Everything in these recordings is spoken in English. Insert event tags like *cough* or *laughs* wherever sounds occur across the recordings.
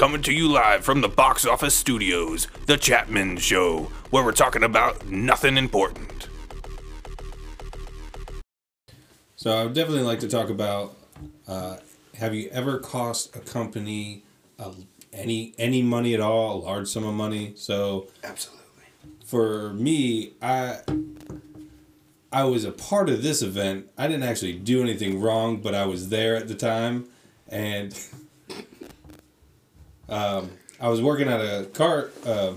coming to you live from the box office studios, The Chapman Show, where we're talking about nothing important. So I would definitely like to talk about. Uh, have you ever cost a company uh, any any money at all, a large sum of money? So Absolutely. for me, I I was a part of this event. I didn't actually do anything wrong, but I was there at the time, and *laughs* um, I was working at a car uh,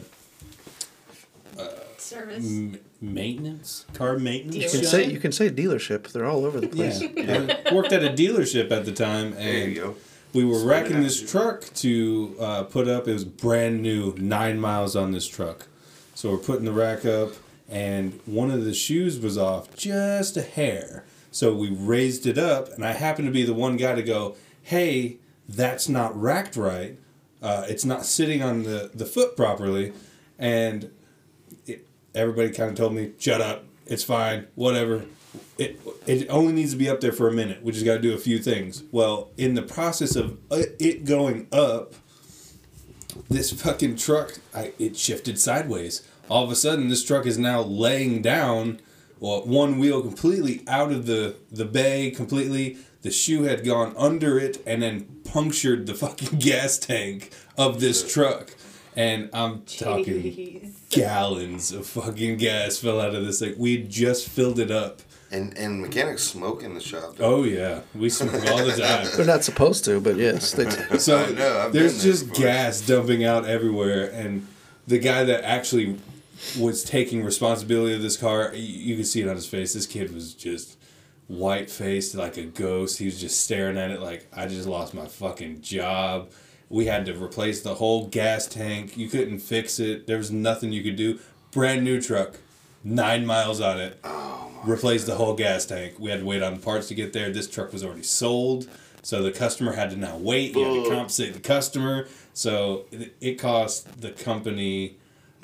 Service. m- maintenance car maintenance. You can shop. say you can say dealership. They're all over the place. *laughs* Yeah, I worked at a dealership at the time, There you and go. we were Sorted racking this dude. truck to uh, put up. It was brand new, nine miles on this truck. So we're putting the rack up, and one of the shoes was off just a hair. So we raised it up, and I happened to be the one guy to go, "Hey, that's not racked right. Uh, it's not sitting on the the foot properly," and it, everybody kind of told me, "Shut up. It's fine. Whatever." It, it only needs to be up there for a minute. We just got to do a few things. Well, in the process of uh, it going up, this fucking truck, I, it shifted sideways. All of a sudden, this truck is now laying down, well, one wheel completely out of the, the bay, completely. The shoe had gone under it and then punctured the fucking *laughs* gas tank of this truck. And I'm talking Jeez. gallons of fucking gas fell out of this Like We just filled it up. And and mechanics smoke in the shop. dude. Oh yeah, we smoke all the time. *laughs* They're not supposed to, but yes, they do. So *laughs* I know, I've there's there just before. gas dumping out everywhere, and the guy that actually was taking responsibility of this car, y- you can see it on his face. This kid was just white faced like a ghost. He was just staring at it like I just lost my fucking job. We had to replace the whole gas tank. You couldn't fix it. There was nothing you could do. Brand new truck, nine miles on it. Oh replace the whole gas tank. We had to wait on parts to get there. This truck was already sold, so the customer had to now wait. You had to compensate the customer. So it, it cost the company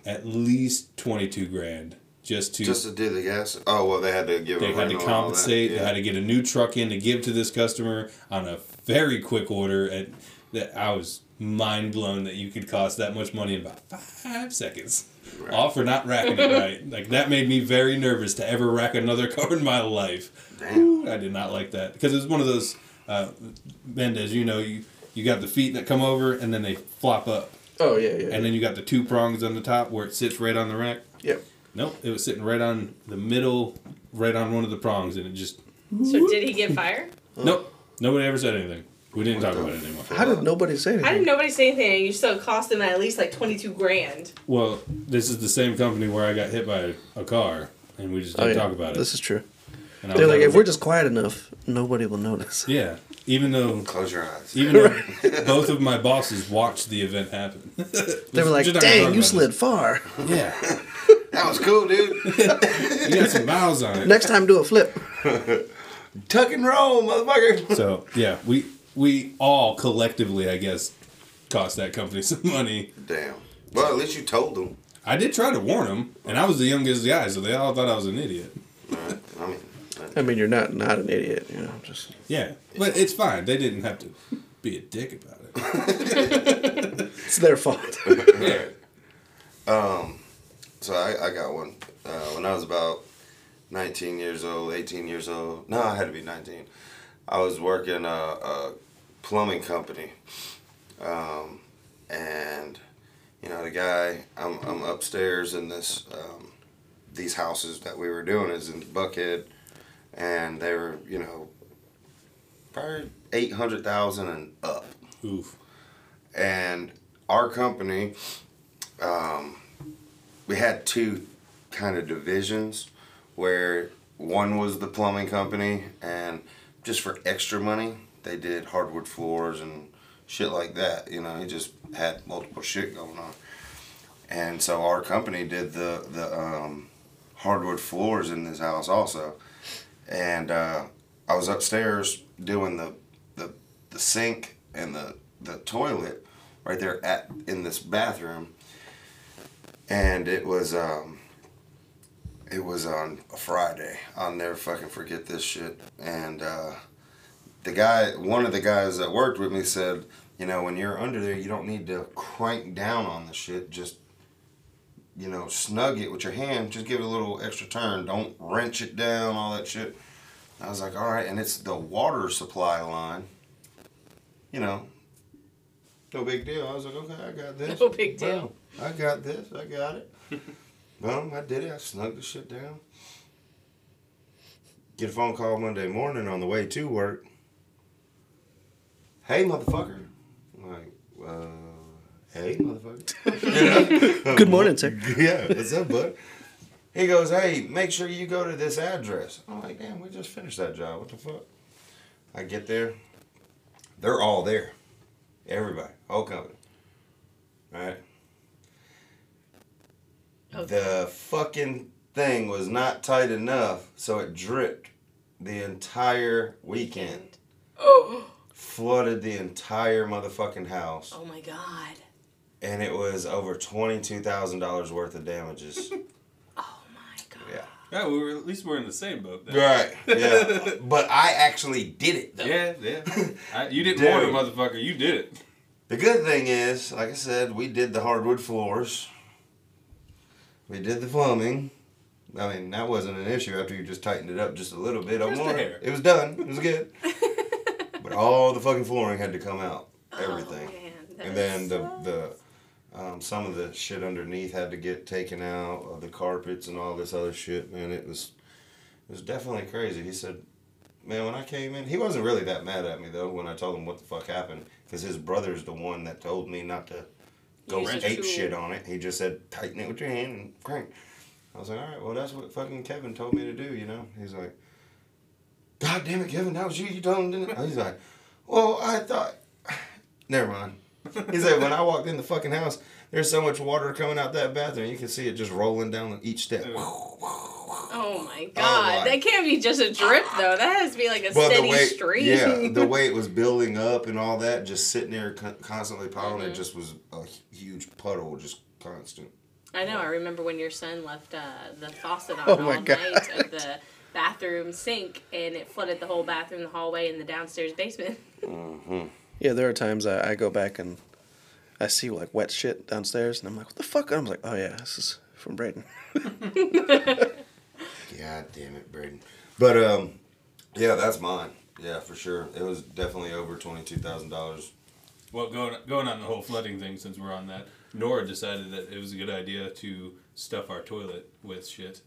at least twenty two grand just to. Just to do the gas. Oh well, they had to give. they had to rental and that, compensate. They had to get a new truck in to give to this customer on a very quick order. And that I was mind blown that you could cost that much money in about five seconds. All for not racking it right. *laughs* Like that made me very nervous to ever rack another *laughs* car in my life. Damn. Ooh, I did not like that because it was one of those. Uh, Mendez, you know, you you got the feet that come over and then they flop up, Oh yeah, yeah. and then you got the two prongs on the top where it sits right on the rack. yep. Nope, it was sitting right on the middle, right on one of the prongs, and it just So did he get fired? nope. Nobody ever said anything. We didn't talk about it anymore. How did nobody say anything? How did nobody say anything? You still cost him at least like twenty two grand. Well, this is the same company where I got hit by a car, and we just Oh, didn't yeah. talk about it. This is true. And I They're was like, if we're just quiet enough, nobody will notice. yeah, even though *laughs* Close your eyes. even though *laughs* both of my bosses watched the event happen. They were like, Just not gonna "Dang, talk you about slid far. Yeah, *laughs* That was cool, dude. *laughs* you got some miles on it. Next time, do a flip." *laughs* Tuck and roll, motherfucker. So yeah, we we all collectively, I guess, cost that company *laughs* some money. Damn. Well, at least you told them. I did try to warn them, and I was the youngest guy, so they all thought I was an idiot. Alright, I mean, I mean, you're not not an idiot, you know. Just Yeah, but it's fine. They didn't have to be a dick about it. it's their fault. Yeah. Um, so I, I got one. Uh, when I was about 19 years old, 18 years old. No, I had to be 19. I was working a, a plumbing company. Um, and, you know, the guy, I'm, I'm upstairs in this, um, these houses that we were doing is in Buckhead. And they were, you know, probably 800,000 and up Oof. and our company um, we had two kind of divisions where one was the plumbing company and just for extra money they did hardwood floors and shit like that you know he just had multiple shit going on. And so our company did the the um, hardwood floors in this house also. And uh, i was upstairs doing the the, the sink and the the toilet right there at in this bathroom and it was um it was on a friday i'll never fucking forget this shit and uh the guy one of the guys that worked with me said you know, when you're under there, you don't need to crank down on the shit. Just, you know, snug it with your hand. Just give it a little extra turn. Don't wrench it down, all that shit. I was like, all right. And it's the water supply line. You know, no big deal. I was like, okay, I got this. No big deal. I got this. I got it. *laughs* Boom, I did it. I snugged the shit down. Get a phone call Monday morning on the way to work. Hey, motherfucker. I'm like, uh, hey, motherfucker. *laughs* Good morning, sir. *laughs* yeah, what's up, bud? He goes, hey, make sure you go to this address. I'm like, damn, we just finished that job. What the fuck? I get there. They're all there. Everybody, whole company. Right? The fucking thing was not tight enough, so it dripped the entire weekend. Oh, Flooded the entire motherfucking house. oh my god. And it was over $22,000 worth of damages. *laughs* Oh my god. Yeah. Yeah, we were at least we're in the same boat. Then. Right. Yeah. *laughs* but I actually did it though. Yeah, yeah. *laughs* I, you didn't Dude. warn a motherfucker. You did it. The good thing is, like I said, we did the hardwood floors. We did the plumbing. I mean, that wasn't an issue after you just tightened it up just a little bit. Just more. It was done. It was good. *laughs* but all the fucking flooring had to come out. Everything. Oh, man, and then the the um, some of the shit underneath had to get taken out of the carpets and all this other shit. Man, it was it was definitely crazy. He said, "Man, when I came in, he wasn't really that mad at me though when I told him what the fuck happened because his brother's the one that told me not to go Use ape tool. shit on it. He just said tighten it with your hand and crank." I was like, "All right, well that's what fucking Kevin told me to do," you know. He's like, "God damn it, Kevin, that was you. You told him, didn't? He's like, "Well, I thought." *sighs* Never mind. He said, when I walked in the fucking house, there's so much water coming out that bathroom, you can see it just rolling down each step. *laughs* Oh my god. That can't be just a drip though. That has to be like a Well, the steady way, stream. yeah, the *laughs* way it was building up and all that, just sitting there con- constantly piling, Mm-hmm. it just was a huge puddle, just constant. I know. I remember when your son left uh, the faucet on Oh all my night God. of the bathroom sink, and it flooded the whole bathroom, the hallway, and the downstairs basement. *laughs* Yeah, there are times I, I go back and I see like wet shit downstairs, and I'm like, what the fuck? I'm like, oh yeah, this is from Braden. *laughs* God damn it, Braden. But um, yeah, that's mine. Yeah, for sure. It was definitely over twenty two thousand dollars. Well, going going on the whole flooding thing, since we're on that, Nora decided that it was a good idea to stuff our toilet with shit,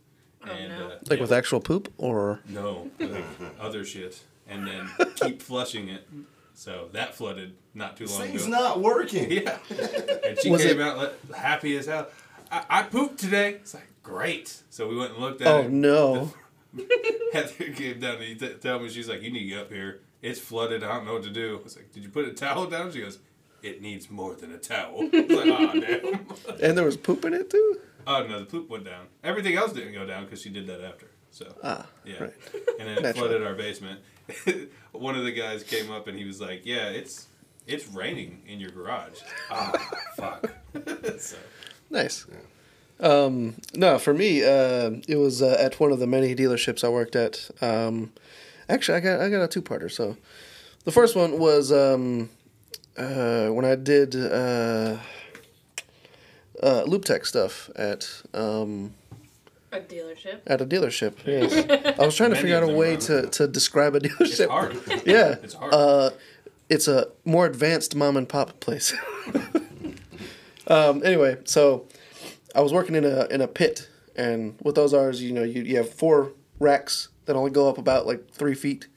and no. uh, Like yeah, with actual poop or no with *laughs* other shit, and then *laughs* keep flushing it. So that flooded not too long Thing's ago. Thing's not working. Yeah, *laughs* and she Was came it- out like, happy as hell. I, I pooped today. It's like great. So we went and looked at oh it. Oh, no, *laughs* Heather came down and he t- tell me she's like, "You need to get up here. It's flooded. I don't know what to do." I was like, "Did you put a towel down?" She goes, "It needs more than a towel." *laughs* I was like, "Oh damn." and there was poop in it too. Oh no, the poop went down. Everything else didn't go down because she did that after. So Ah, yeah, right. and then it flooded our basement. *laughs* One of the guys came up and he was like, "Yeah, it's it's raining in your garage." Ah, fuck. so Nice. Um, no, for me, uh, it was uh, at one of the many dealerships I worked at. Um, actually, I got I got a two parter. So, the first one was um, uh, when I did uh, uh, lube tech stuff at um, A dealership. at a dealership. *laughs* Yes, I was trying to figure out a way to, to describe a it's dealership. hard. *laughs* *laughs* Yeah, It's hard. uh, it's a more advanced mom and pop place. um, anyway, so I was working in a in a pit, and what those are is you know you, you have four racks that only go up about like three feet,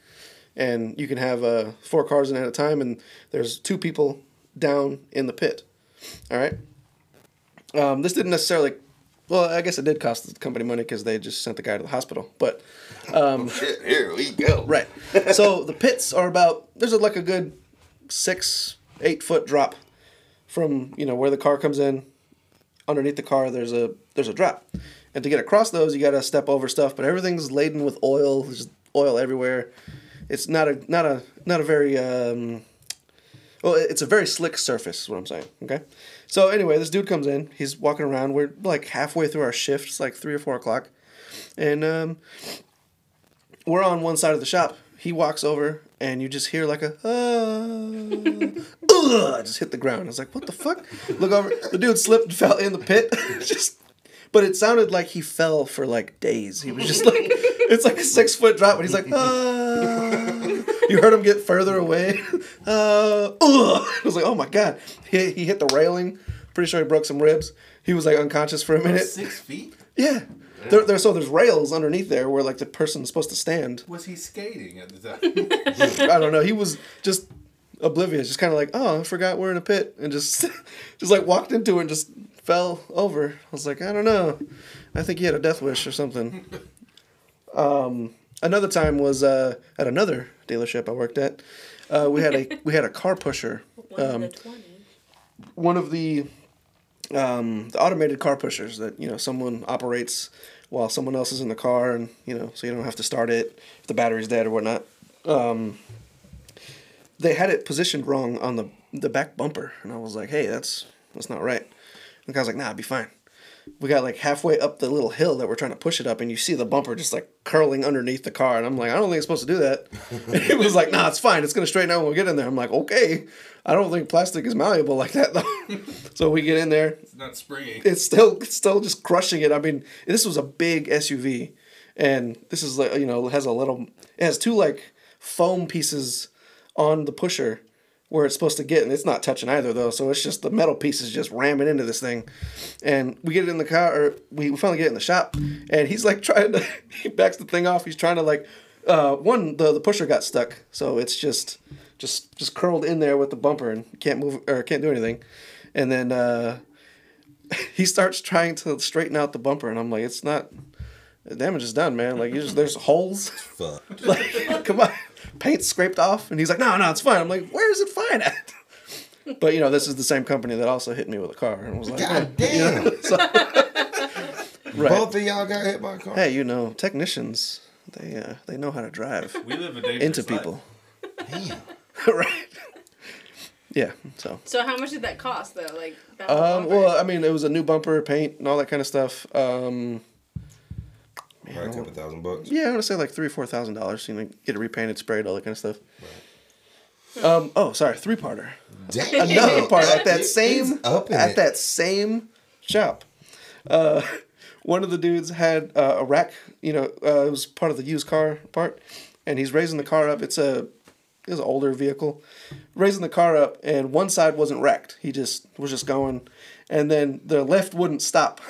and you can have uh, four cars in at a time, and there's two people down in the pit. All right. Um, this didn't necessarily. Well, I guess it did cost the company money because they just sent the guy to the hospital. But *laughs* Shit, here we go. Right. So the pits are about there's like a good six eight foot drop from you know where the car comes in. Underneath the car, there's a there's a drop, and to get across those, you got to step over stuff. But everything's laden with oil. There's oil everywhere. It's not a not a not a very um, well, it's a very slick surface. Is what I'm saying. Okay. So anyway, this dude comes in. He's walking around. We're like halfway through our shift. It's like three or four o'clock, and um, we're on one side of the shop. He walks over and you just hear like a uh, *laughs* just hit the ground. I was like, what the fuck? Look over, the dude slipped and fell in the pit. *laughs* just, but it sounded like he fell for like days. He was just like, it's like a six foot drop, but he's like, uh, you heard him get further away. *laughs* Uh, uh. I was like, oh my god, he he hit the railing. Pretty sure he broke some ribs. He was like unconscious for a minute. Six feet? Yeah. There, there, so there's rails underneath there where like the person's supposed to stand. Was he skating at the time? *laughs* I don't know. He was just oblivious, just kind of like, oh, I forgot we're in a pit, and just, *laughs* just like walked into it and just fell over. I was like, I don't know. I think he had a death wish or something. *laughs* Um, another time was uh, at another dealership I worked at. Uh, we had a we had a car pusher. *laughs* One of Um, the one of the um, the automated car pushers that you know someone operates while someone else is in the car, and you know so you don't have to start it if the battery's dead or whatnot. Um, they had it positioned wrong on the the back bumper, and I was like, "Hey, that's that's not right." And the guy's like, "Nah, it'll be fine." We got like halfway up the little hill that we're trying to push it up, and you see the bumper just like curling underneath the car, and I'm like, "I don't think it's supposed to do that." And *laughs* he was like, "Nah, it's fine. It's gonna straighten out when we get in there." I'm like, "Okay." I don't think plastic is malleable like that though. *laughs* so we get in there, it's not springy. it's still it's still just crushing it. I mean, this was a big SUV, and this is like you know has a little it has two like foam pieces on the pusher where it's supposed to get, and it's not touching either though. So it's just the metal pieces just ramming into this thing, and we get it in the car, or we finally get it in the shop, and he's like *laughs* trying to he backs the thing off. He's trying to like uh, one the the pusher got stuck, so it's just just just curled in there with the bumper and can't move or can't do anything, and then. uh *laughs* he starts trying to straighten out the bumper, and I'm like, it's not. The damage is done, man. Like you just there's holes. Fuck. *laughs* Like come on, paint scraped off, and he's like, no, no, it's fine. I'm like, where is it fine at? *laughs* But you know, this is the same company that also hit me with a car, and I was like, God oh, you know, damn. *laughs* so- *laughs* right. Both of y'all got hit by a car. Hey, you know, technicians, they uh, they know how to drive We live a dangerous into life. people, Damn. right? Yeah. So. So how much did that cost though? Like that Um, bumper? well, I mean, it was a new bumper, paint, and all that kind of stuff. Um, Probably a couple thousand bucks. Yeah, I want to say like three, or four thousand dollars. You know, get it repainted, sprayed, all that kind of stuff. Um. Oh, sorry, three parter. *laughs* Another part at that same at it. that same shop. Uh, *laughs* one of the dudes had uh, a rack. You know, uh, it was part of the used car part, and he's raising the car up. It's a it was an older vehicle, raising the car up, and one side wasn't wrecked. He just was just going, and then the left wouldn't stop. *laughs*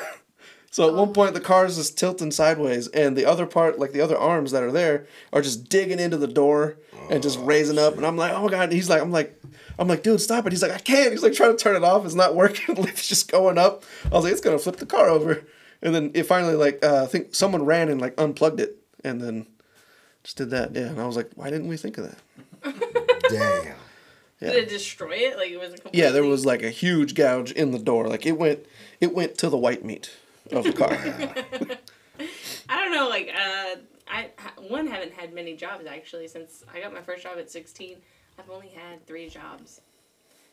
So at one point the car is just tilting sideways, and the other part, like the other arms that are there, are just digging into the door and just raising up. And I'm like, oh my god! And he's like, I'm like, I'm like, dude, stop it! He's like, I can't. He's like trying to turn it off. It's not working. *laughs* The lift's just going up. I was like, it's gonna flip the car over. And then it finally like uh, I think someone ran and like unplugged it, and then just did that. Yeah, and I was like, why didn't we think of that? *laughs* Damn. Yeah. Did it destroy it? Like it was. Completely... Yeah, there was like a huge gouge in the door. Like it went, it went to the white meat of *laughs* the car. I don't know. Like uh, I one haven't had many jobs actually since I got my first job at sixteen. I've only had three jobs.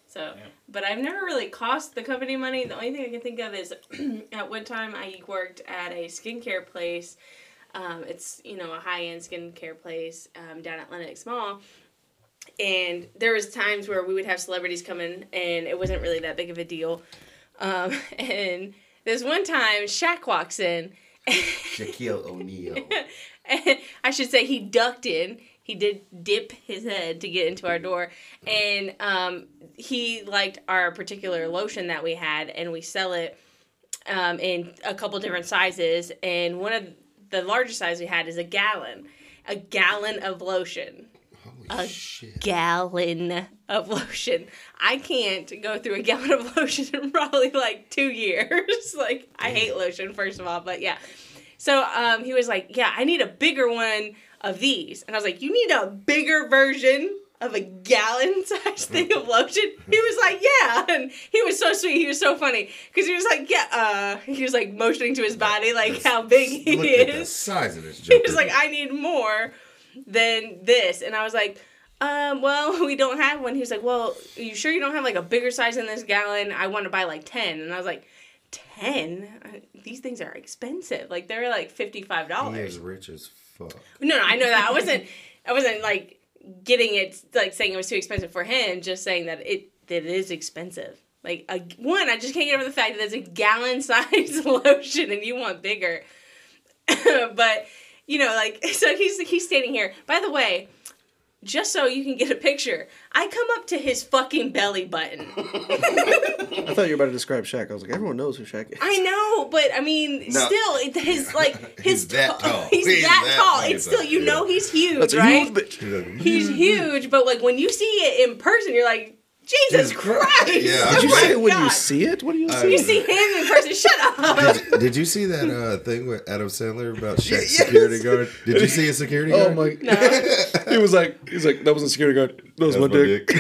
So, but I've never really cost the company money. The only thing I can think of is *clears throat* at one time I worked at a skincare place. Um, it's you know a high end skincare place um, down at Lenox Mall, and there was times where we would have celebrities come in, and it wasn't really that big of a deal. Um, *laughs* and this one time, Shaq walks in, Shaquille O'Neal. *laughs* I should say he ducked in. He did dip his head to get into our door, and um, he liked our particular lotion that we had, and we sell it um, in a couple different sizes. And one of the largest size we had is a gallon, a gallon of lotion Holy shit. gallon of lotion. I can't go through a gallon of lotion in probably like two years. *laughs* like I hate lotion, first of all, but yeah. So um, he was like, "Yeah, I need a bigger one of these," and I was like, "You need a bigger version." Of a gallon *laughs* size thing of lotion, he was like, "Yeah," *laughs* and he was so sweet. He was so funny because he was like, "Yeah," uh, he was like motioning to his body, like how big he Look at the is size of this he was like, I need more than this. And I was like, um, well, *laughs* we don't have one. He was like, well, are you sure you don't have like a bigger size than this gallon? I want to buy like 10. And I was like, 10? These things are expensive. Like they're like $55. he is rich as fuck. No, no, I know that. I wasn't, *laughs* I wasn't like getting it like saying it was too expensive for him, just saying that it that it is expensive. Like a, one, I just can't get over the fact that it's a gallon *laughs* size lotion and you want bigger. but you know, like *laughs* so he's he's standing here. By the way, just so you can get a picture, I come up to his fucking belly button. *laughs* I thought you were about to describe Shaq. I was like, everyone knows who Shaq is. I know, but I mean, No. still, it- his *laughs* like his He's that ta- tall. He's, He's that, that tall. fucking It's still you yeah. know he's huge, That's a right? huge bitch. He's huge, but like when you see it in person, you're like, Jesus Jesus Christ! Christ. Yeah. Oh Did you my see it when you see it? What do you Uh, see? You see him in person. Shut up. Did, did you see that uh, thing with Adam Sandler about *laughs* Shaq's Yes. security guard? Did you see a security guard? Oh guard? my! *laughs* he was like, he's like, that was a security guard. That was That's my dick. *laughs*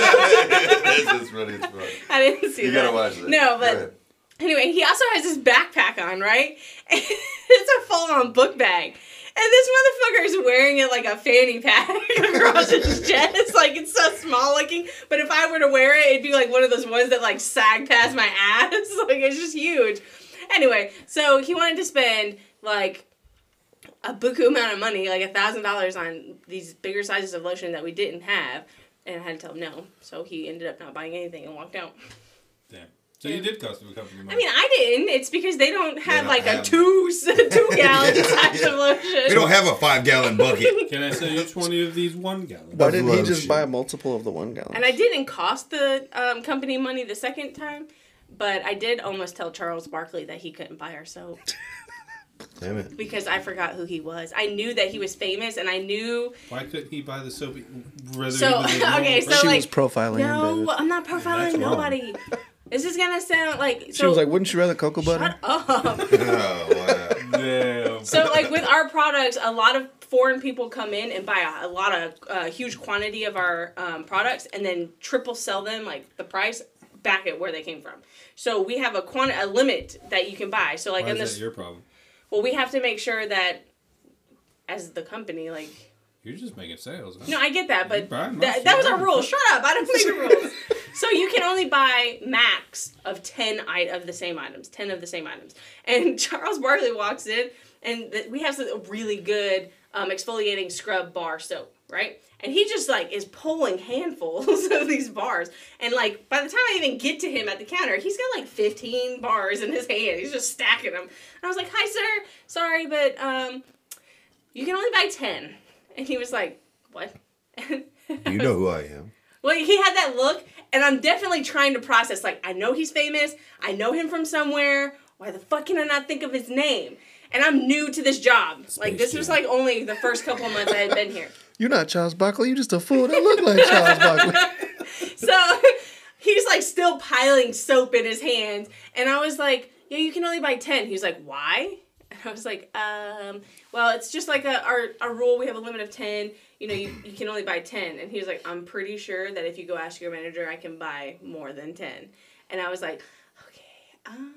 That's just funny as fuck. I didn't see that. You that. gotta watch that. No, but. Anyway, he also has his backpack on, right? it's a full on book bag. And this motherfucker is wearing it like a fanny pack *laughs* across his chest. Like it's so small looking. But if I were to wear it, it'd be like one of those ones that like sag past my ass. *laughs* Like it's just huge. Anyway, so he wanted to spend like a buku amount of money, like a thousand dollars on these bigger sizes of lotion that we didn't have. And I had to tell him no. So he ended up not buying anything and walked out. Damn. So you did cost the company money. I mean, I didn't. It's because they don't have don't like a two *laughs* two *laughs* gallon size of lotion. We don't have a five gallon bucket. *laughs* Can I sell you 20 of these one gallon? Why didn't he just buy a multiple of the one gallon? and I didn't cost the um, company money the second time, but I did almost tell Charles Barkley that he couldn't buy our soap Damn it. because I forgot who he was. I knew that he was famous, and I knew. Why couldn't he buy the soap? Rather So, he was okay, so, she like, was profiling. No, David. I'm not profiling wrong. nobody. This is gonna sound like so. She was like, "Wouldn't you rather cocoa butter?" Shut up. *laughs* Oh, wow. Damn. So like with our products, a lot of foreign people come in and buy a, a lot of uh, huge quantity of our um, products and then triple sell them like the price back at where they came from. So we have a quant a limit that you can buy. So like Why in is this, that your problem? well, we have to make sure that as the company, like You're just making sales. Huh? no, I get that, but my that, that was our rule. Shut up! I don't *laughs* make the rules. So you can only buy max of ten i- of the same items, ten of the same items. And *laughs* Charles Barkley walks in, and th- we have a really good um, exfoliating scrub bar soap, right? And he just like is pulling handfuls *laughs* of these bars, and like by the time I even get to him at the counter, he's got like fifteen bars in his hand. He's just stacking them. And I was like, "Hi, sir. Sorry, but um, you can only buy ten. And he was like, "What?" *laughs* You know who I am. Well, he had that look, and I'm definitely trying to process. Like, I know he's famous. I know him from somewhere. Why the fuck can I not think of his name? And I'm new to this job. like, this was like only the first couple of months I had been here. *laughs* You're not Charles Barkley. You're just a fool that look like Charles Barkley. *laughs* So he's like still piling soap in his hands, and I was like, "Yeah, you can only buy 10. He was like, "Why?" And *laughs* I was like, "Um, well, it's just like a our, our rule. We have a limit of 10. You know, you, you can only buy 10." And he was like, "I'm pretty sure that if you go ask your manager, I can buy more than 10." And I was like, "Okay." Um,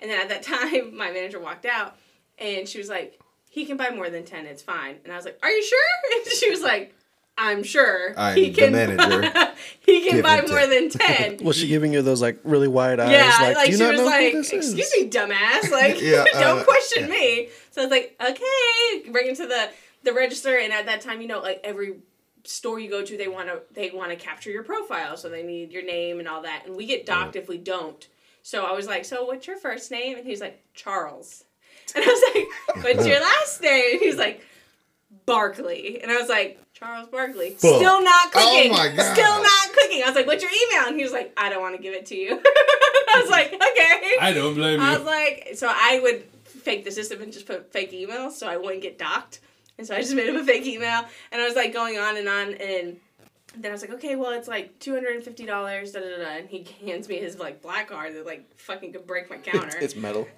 and then at that *laughs* time, my manager walked out, and she was like, "He can buy more than 10. It's fine." And I was like, "Are you sure?" *laughs* And she was like. I'm sure I'm he the can manager. *laughs* he can Give buy more 10. than *laughs* ten. Was she giving you those like really wide eyes? yeah, like, like, do you she not was know like, who is? "Excuse me, dumbass! *laughs* Like, Yeah, don't uh, question yeah. me." So I was like, "Okay," bring it to the the register, and at that time, you know, like every store you go to, they want to they want to capture your profile, so they need your name and all that, and we get docked if we don't. So I was like, "So what's your first name?" And he's like, "Charles," and I was like, "What's your last name?" And he's like, Barkley. And I was like, Charles Barkley. Still not Oh my *laughs* God. Still not clicking. I was like, what's your email? And he was like, I don't want to give it to you. *laughs* I was like, okay. I don't blame you. I was like, so I would fake the system and just put fake emails so I wouldn't get docked. And so I just *laughs* made him a fake email. And I was like going on and on. And then I was like, okay, well, it's like $250, da da da. da. And he hands me his like black card that like fucking could break my counter. It's metal.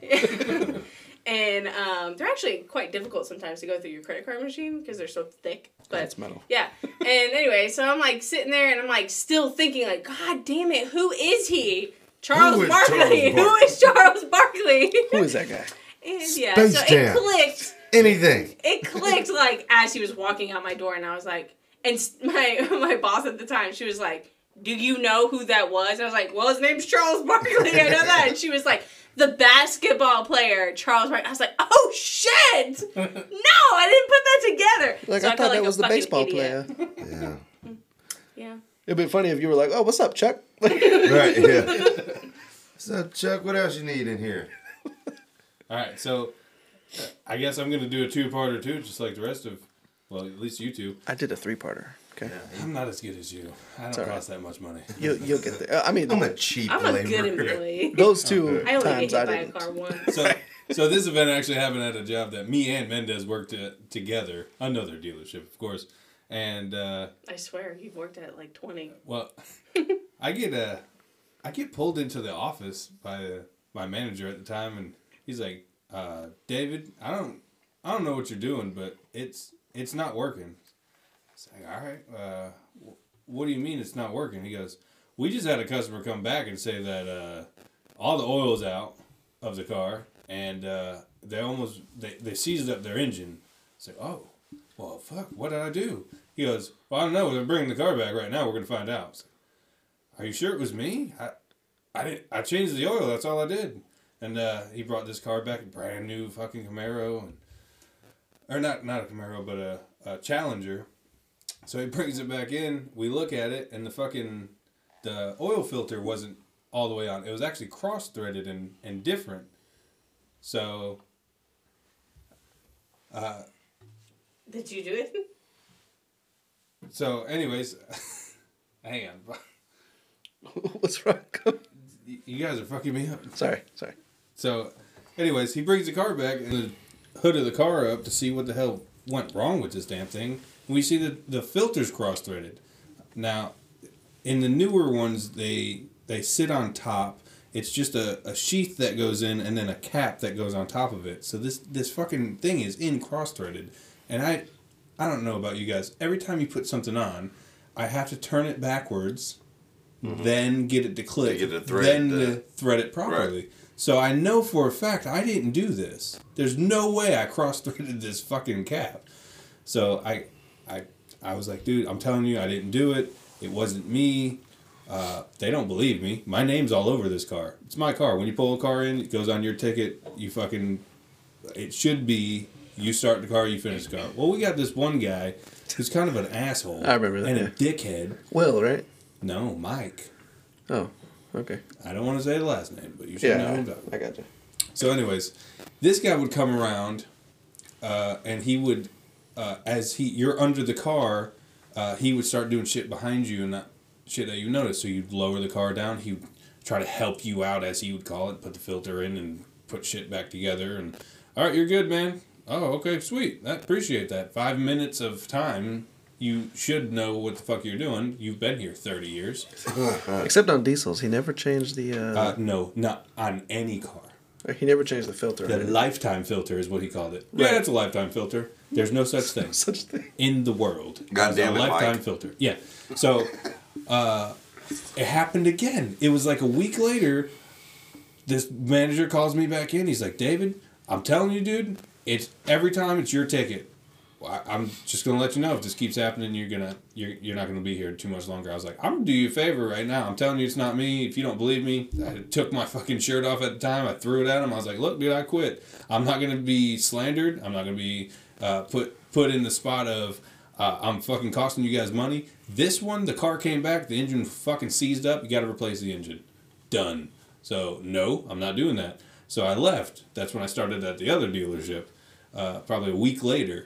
And um, they're actually quite difficult sometimes to go through your credit card machine because they're so thick. But It's metal. yeah. And anyway, so I'm like sitting there and I'm like still thinking like, God damn it, who is he? Charles Who is Barkley. Charles *laughs* Who is Charles Barkley? Who is that guy? and yeah, Space so Jam. it clicked. Anything. It clicked like as he was walking out my door, and I was like, and *laughs* my my boss at the time, she was like, "Do you know who that was?" And I was like, "Well, his name's Charles Barkley. I know that." And she was like, the basketball player Charles Wright. I was like, oh shit! *laughs* no, I didn't put that together. Like So I felt thought that a was the baseball idiot. player. *laughs* Yeah. Yeah. It'd be funny if you were like, "Oh, what's up, Chuck?" *laughs* Right. Yeah. So Chuck, what else you need in here? All right, so I guess I'm gonna do a two-parter too, just like the rest of, well, at least you two. I did a three-parter. Okay, I'm not as good as you. I don't all right. cost that much money. *laughs* you'll you'll get there. I mean, I'm a cheap I'm a laborer. good employee. *laughs* those two I only times get hit I by a didn't. car once. So, so this event actually happened at a job that me and Mendez worked at, together, another dealership, of course, and uh, I swear, you've worked at like 20. well, *laughs* I get uh, I get pulled into the office by uh, my manager at the time, and he's like, uh, "David, I don't, I don't know what you're doing, but it's it's not working." "All right, uh, what do you mean it's not working?" He goes, "We just had a customer come back and say that uh, all the oil's out of the car, and uh, they almost they, they seized up their engine." It's like, "Oh, well, fuck, what did I do?" He goes, "Well, I don't know. They're bringing the car back right now. We're gonna find out." Are you sure it was me? I, I didn't. I changed the oil. That's all I did. And uh, he brought this car back, brand new fucking Camaro, and or not not a Camaro, but a, a Challenger. So he brings it back in. We look at it, and the fucking the oil filter wasn't all the way on. It was actually cross threaded and and different. So Uh, Did you do it? so anyways, *laughs* hang on. *laughs* What's wrong? You guys are fucking me up. sorry, sorry. So, anyways, he brings the car back and the hood of the car up to see what the hell went wrong with this damn thing. We see that the filter's cross threaded. Now, in the newer ones, they they sit on top. It's just a, a sheath that goes in and then a cap that goes on top of it. So this this fucking thing is in cross threaded. And I I don't know about you guys. Every time you put something on, I have to turn it backwards, mm-hmm. then get it to click, get it thread then the- to thread it properly. So I know for a fact I didn't do this. There's no way I cross threaded this fucking cap. So I, I, I was like, dude, I'm telling you, I didn't do it. It wasn't me. Uh, they don't believe me. My name's all over this car. It's my car. When you pull a car in, it goes on your ticket. You fucking, it should be you start the car, you finish the car. Well, we got this one guy who's kind of an asshole. I remember that, And a dickhead. Will, right? No, Mike. Oh, okay. I don't want to say the last name, but you should know who Yeah, I got you. so, anyways, this guy would come around, uh, and he would, uh, as he you're under the car, uh, he would start doing shit behind you and that shit that you notice. So you'd lower the car down. He would try to help you out, as he would call it, put the filter in and put shit back together. And all right, you're good, man. Oh, okay, sweet. I appreciate that. Five minutes of time. You should know what the fuck you're doing. You've been here thirty years. *laughs* Except on diesels, he never changed the. Uh, Uh, no, not on any car. he never changed the filter. The right? lifetime filter is what he called it. Yeah, Right. it's a lifetime filter. There's no such thing *laughs* Such thing. in the world. God as damn a lifetime Mike. filter. Yeah. So, uh, it happened again. It was like a week later. This manager calls me back in. He's like, David, I'm telling you, dude, it's every time it's your ticket. I- I'm just gonna let you know if this keeps happening, you're gonna you're, you're not gonna be here too much longer. I was like, I'm gonna do you a favor right now. I'm telling you, it's not me. If you don't believe me, I took my fucking shirt off at the time. I threw it at him. I was like, look, dude, I quit. I'm not gonna be slandered. I'm not gonna be uh, put put in the spot of uh, I'm fucking costing you guys money. This one, the car came back, the engine fucking seized up. You got to replace the engine. Done. So no, I'm not doing that. So I left. That's when I started at the other dealership. Uh, probably a week later.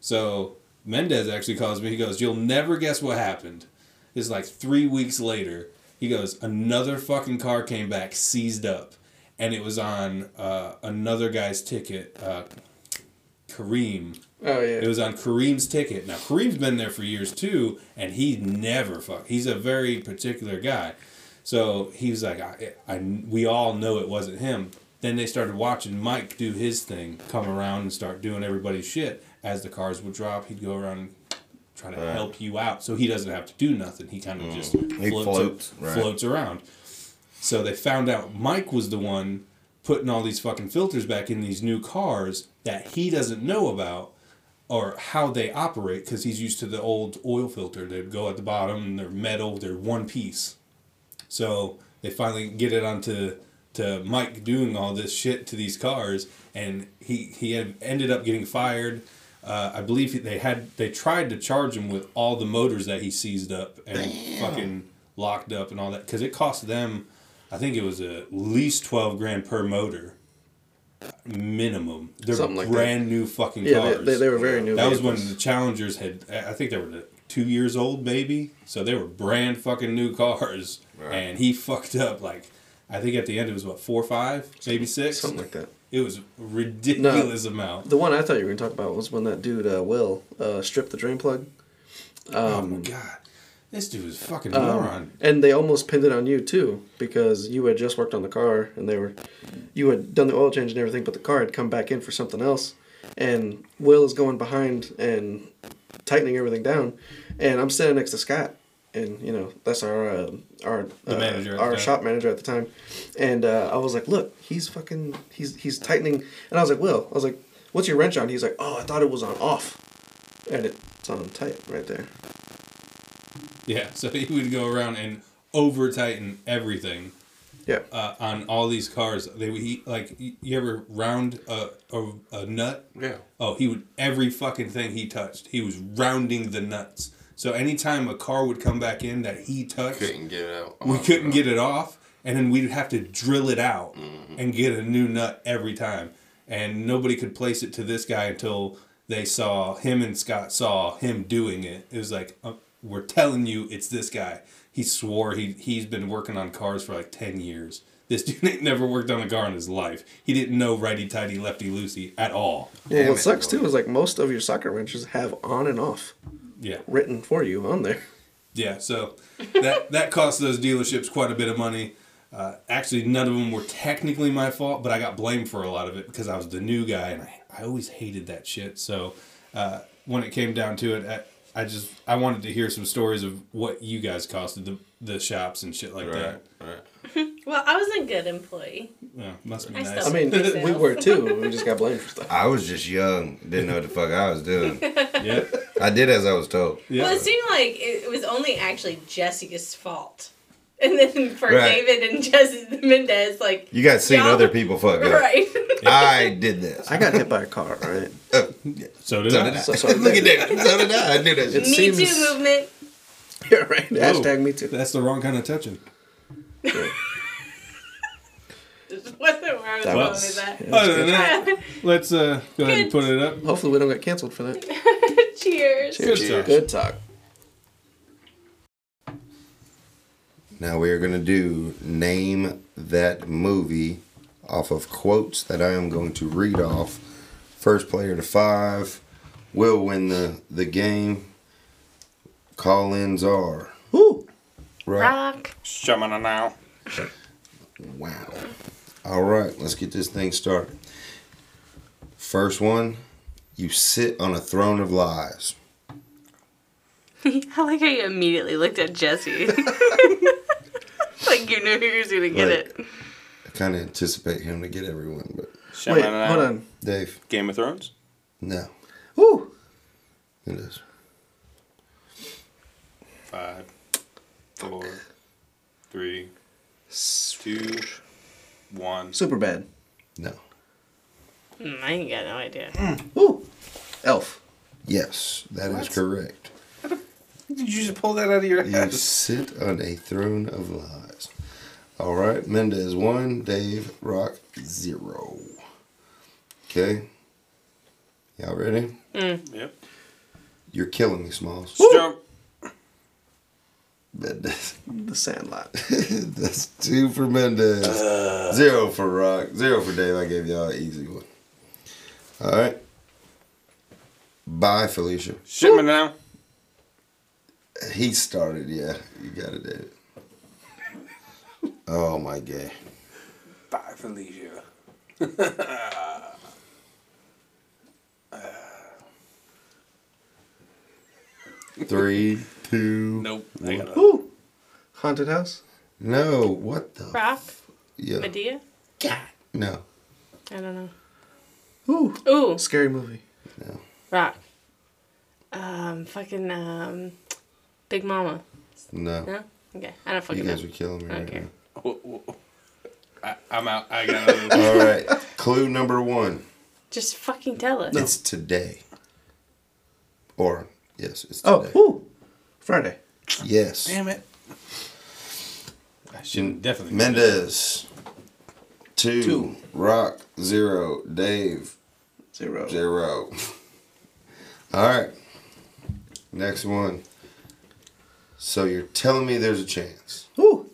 So Mendez actually calls me. He goes, "You'll never guess what happened." It's like three weeks later. He goes, "Another fucking car came back, seized up, and it was on uh, another guy's ticket, uh, Kareem." Oh yeah. It was on Kareem's ticket. Now Kareem's been there for years too, and he never fuck. He's a very particular guy. So he was like, I, I, we all know it wasn't him. Then they started watching Mike do his thing, come around and start doing everybody's shit. As the cars would drop, he'd go around and try to help you out, so he doesn't have to do nothing. He kind of mm. just He floats, floats, right. floats around. So they found out Mike was the one putting all these fucking filters back in these new cars that he doesn't know about or how they operate because he's used to the old oil filter. They'd go at the bottom and they're metal, they're one piece. So they finally get it onto to Mike doing all this shit to these cars, and he he had ended up getting fired. Uh, I believe they had they tried to charge him with all the motors that he seized up and fucking locked up and all that because it cost them, I think it was at least twelve grand per motor, minimum. They're Something like that. brand new fucking Yeah, cars. they, they, they were very new. That was when the Challengers had, I think they were the two years old, maybe. So they were brand fucking new cars, and he fucked up like, I think at the end it was what four, or five, maybe six, something like that. It was a ridiculous amount. The one I thought you were going to talk about was when that dude uh, Will uh, stripped the drain plug. oh Um, my god, this dude was fucking Um, moron. and they almost pinned it on you too because you had just worked on the car and they were, you had done the oil change and everything, but the car had come back in for something else, and Will is going behind and tightening everything down, and I'm standing next to Scott, and you know that's our uh, our The uh, manager at the our shop manager at the time, and uh, I was like, look, he's fucking he's he's tightening, and I was like, Will, I was like, what's your wrench on? He's like, oh, I thought it was on off, and it's on tight right there. Yeah, so he would go around and over tighten everything Yeah. uh, on all these cars. They would he like you ever round a, a a nut? Yeah. Oh, he would every fucking thing he touched. He was rounding the nuts. So anytime a car would come back in that he touched, Couldn't get it out. we couldn't get it off, and then we'd have to drill it out and get a new nut every time. And nobody could place it to this guy until they saw him and Scott saw him doing it. It was like, uh, we're telling you, it's this guy. He swore he he's been working on cars for like ten years. This *laughs* dude ain't never worked on a car in his life. He didn't know righty tighty lefty loosey at all. Yeah, what it, sucks too is like most of your socket wrenches have on and off Yeah. written for you on there. Yeah, so that that cost those dealerships quite a bit of money. Uh, actually, none of them were technically my fault, but I got blamed for a lot of it because I was the new guy, and I, I always hated that shit. So uh, when it came down to it, I, I just I wanted to hear some stories of what you guys costed the the shops and shit like Right. that. Right. Well, I was a good employee. Yeah, must be I nice. I mean, Myself. we were too. We *laughs* just got blamed for stuff. I was just young, didn't know what the fuck I was doing. yeah, I did as I was told. yeah. Well, it seemed like it, it was only actually Jessica's fault. *laughs* And then for Right. David and Jesse Mendez, like, You guys seen Y'all- other people fuck up. right. *laughs* I did this. I got hit by a car, right? Oh, so did So I. did I. So- so Look did at that. So did I. I knew that. It shit. Me seems- Too movement. Yeah, right. Hashtag me too. That's the wrong kind of touching. This wasn't where I was That going was- with that. Yeah, Other than that, *laughs* let's uh, go ahead and put it up. Hopefully, we don't get canceled for that. *laughs* Cheers. Good Cheers. talk. Good talk. Now we are going to do name that movie off of quotes that I am going to read off. First player to five will win the, the game. Call ins are. Woo. Right. Rock. Shamana now. Wow. All right, let's get this thing started. First one you sit on a throne of lies. *laughs* I like how you immediately looked at Jesse. *laughs* *laughs* like you knew he was gonna get Right. it. I kind of anticipate him to get everyone, but Wait, Shamana hold on. Dave, Game of Thrones. no. Woo. It is. Five, four, three, two, one. Super bad. No. Mm, I ain't got no idea. Woo. Elf. Yes, that is correct. Did you just pull that out of your head? You head? sit on a throne of lies. All right, Mendez one, Dave Rock zero. Okay. Y'all ready? Yep. You're killing me, Smalls. Jump. Mendez. *laughs* The Sandlot. *laughs* That's two for Mendez. Uh. Zero for Rock. Zero for Dave. I gave y'all an easy one. All right. Bye, Felicia. Shipment now. He started, yeah. You got it, David. Oh my god. Bye, Felicia. *laughs* Uh. Three, two. Nope. I got a Woo. Haunted house. No, what the? Rock. Yeah. Madea. God. No, I don't know. Ooh. Ooh. Scary movie. no. Rock. Um. Fucking. Um. Big Mama. No. No. Okay. I don't You fucking guys know. are killing me right Okay. now. *laughs* Wh- wh- I, I'm out. I got it. *laughs* All right. Clue number one. Just fucking tell us. It's today. Or yes, it's today. Oh, today. Whoo. Friday. Yes. Damn it. I shouldn't definitely. Mendez. Two. Two. Rock. Zero. Dave. Zero. Zero. All right. Next one. So you're telling me there's a chance? Woo.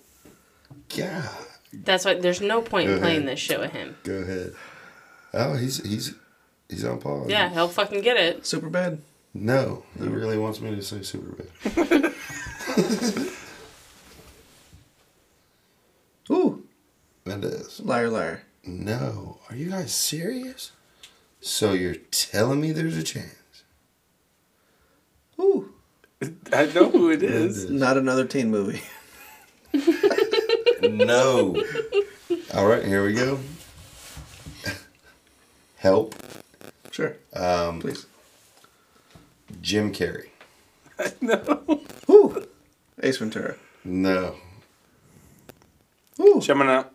God. That's why there's no point in playing ahead. this shit with him. Go ahead. Oh, he's he's he's on pause. Yeah, he'll fucking get it. Super bad. No, he really wants me to say super bad. *laughs* Ooh. That is. Liar, liar. No. Are you guys serious? So you're telling me there's a chance? Ooh. I know who it *laughs* is. Not another teen movie. *laughs* No. All right, here we go. Help. Sure. Um, Please. Jim Carrey. *laughs* no. Woo. Ace Ventura. No. Ooh. Coming out.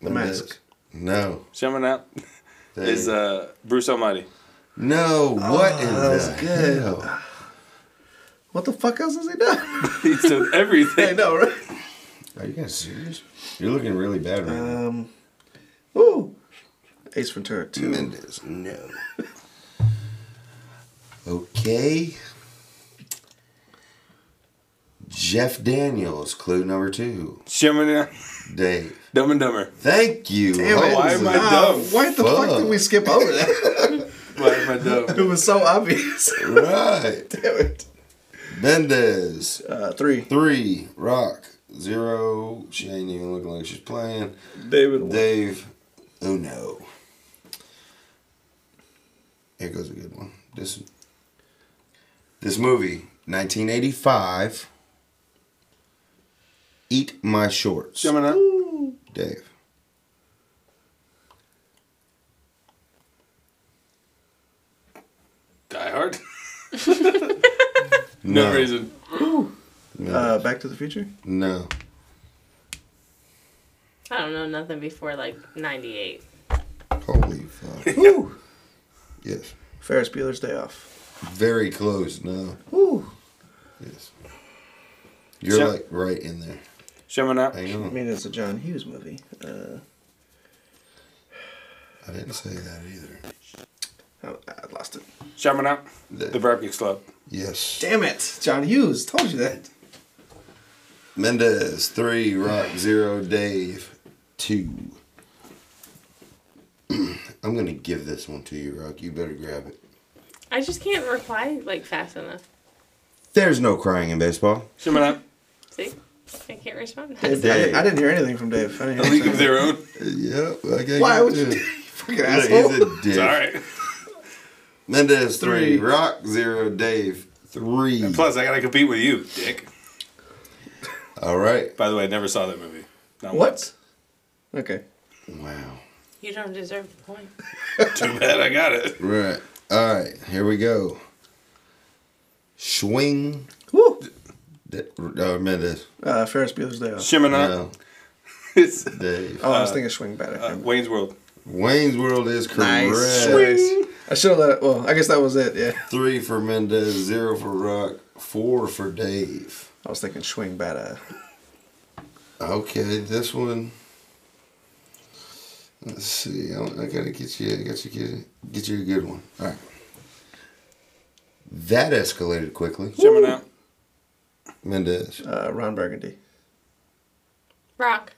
The Mendez. Mask. No. Coming out is uh, Bruce Almighty. no. What in Oh, that was the good. hell? What the fuck else has he done? *laughs* He's done everything. *laughs* I know, right? Are you guys serious? You're looking really bad right now. Um. Ooh. Ace Ventura 2. Mendez. No. Okay. Jeff Daniels, clue number two. Shimmer Dave. Dumb and Dumber. Thank you. Damn it. why am I Ah, dumb? Why the fuck. Fuck. did we skip over that? *laughs* Why am I dumb? it was so obvious. *laughs* Right. *laughs* Damn it. Mendez. Uh, three. Three. Rock. Zero. She ain't even looking like she's playing. David. Dave. Oh no. Here goes a good one. This this movie, 1985. Eat my shorts. Gemini. Dave. Die Hard. *laughs* No. No reason. Uh, Back to the Future. No. I don't know nothing before like '98. Holy fuck. Yes. Ferris Bueller's Day Off. Very close. No. Woo. Yes. You're So- like right in there. Coming out. Hang I mean, it's a John Hughes movie. Uh, I didn't say that either. oh, I lost it. Coming out. The- The Breakfast Club. Yes. Damn it. John Hughes. Told you that. Mendez, three. Rock, zero. Dave, two. *clears throat* I'm going to give this one to you, Rock. You better grab it. I just can't reply like fast enough. There's no crying in baseball. Coming out. See, I can't respond. Dave, I, didn't, I didn't hear anything from Dave. I didn't A League of. Their Own. Yep. I gotta Why would you? to you him. fucking He's a dick. It's alright. Mendez, three. Three. Rock, zero. Dave, three. And Plus, I gotta compete with you, Dick. All right. By the way, I never saw that movie. Not What? Okay. Wow. You don't deserve the point. Too bad I got it. Right. All right. Here we go. Swing. Woo. De- uh, Mendez. Uh, Ferris Bueller's Day Off. Shimming out. No. It's Dave. Oh, I was thinking Swing Back. uh, Wayne's World. Wayne's World is correct. Nice. Nice. I should have let it. Well, I guess that was it. Yeah. Three for Mendez, zero for Rock, four for Dave. I was thinking Swing Bada. Okay, this one. Let's see. I, I gotta get you. I got you get get you a good one. All right. That escalated quickly. Shimming out. Mendez. Uh, Ron Burgundy. Rock,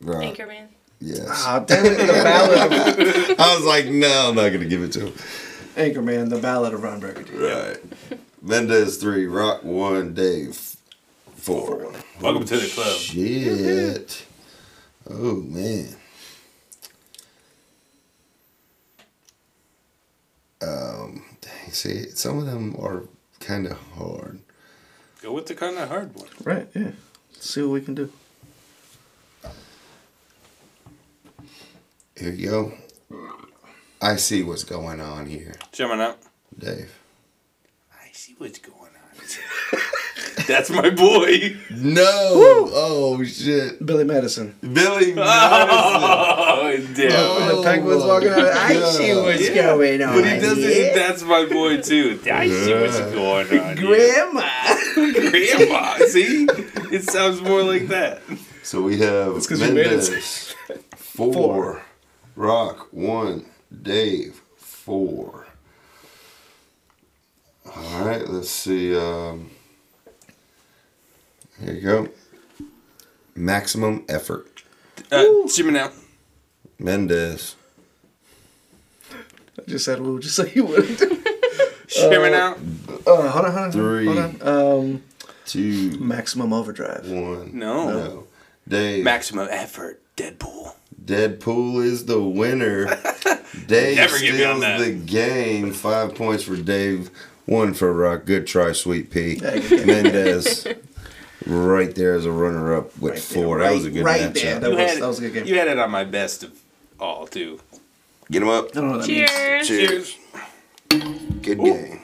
Rock. Anchorman. Yes. Ah, damn it! The Ballad *laughs* I was like, no, I'm not gonna give it to him. Anchorman. The Ballad of Ron Burgundy. Right. Mendez three, Rock one, Dave four. Welcome to the club. Shit. Oh man. Um, dang, see, some of them are kind of hard. Go with the kind of hard one. Right. Yeah. Let's see what we can do. Here you go. I see what's going on here, Shimming out. Dave. I see what's going on. *laughs* That's my boy. No. Oh shit. Billy Madison. Billy Madison. Oh, *laughs* damn. Oh, the penguins my walking *laughs* out. I God. see what's Yeah. going on. But he doesn't. here. That's my boy too. I see what's going on. here. Grandma. Grandma. *laughs* See, it sounds more like that. So we have 'cause you made it. Mendez four, Four. Rock one, Dave four. All right, let's see. Um, here you go. Maximum effort. Uh, shimmy now. Mendez. I just said woo, just so you wouldn't. Shimmy *laughs* now. Uh, hold on, hold on. Three. Hold on. Um, Two, maximum overdrive. one. No. No. Dave. Maximum effort. Deadpool. Deadpool is the winner. *laughs* Dave Never get on steals that. the game. Five points for Dave, one for Rock. Good try, Sweet Pea. Yeah, good game. Mendez, *laughs* right there as a runner-up with Right there, four. that was a good right matchup. there. That You was- had, that was a good game. You had it on my best of all too. Get him up. I don't know what that means. Cheers. Cheers. Good game.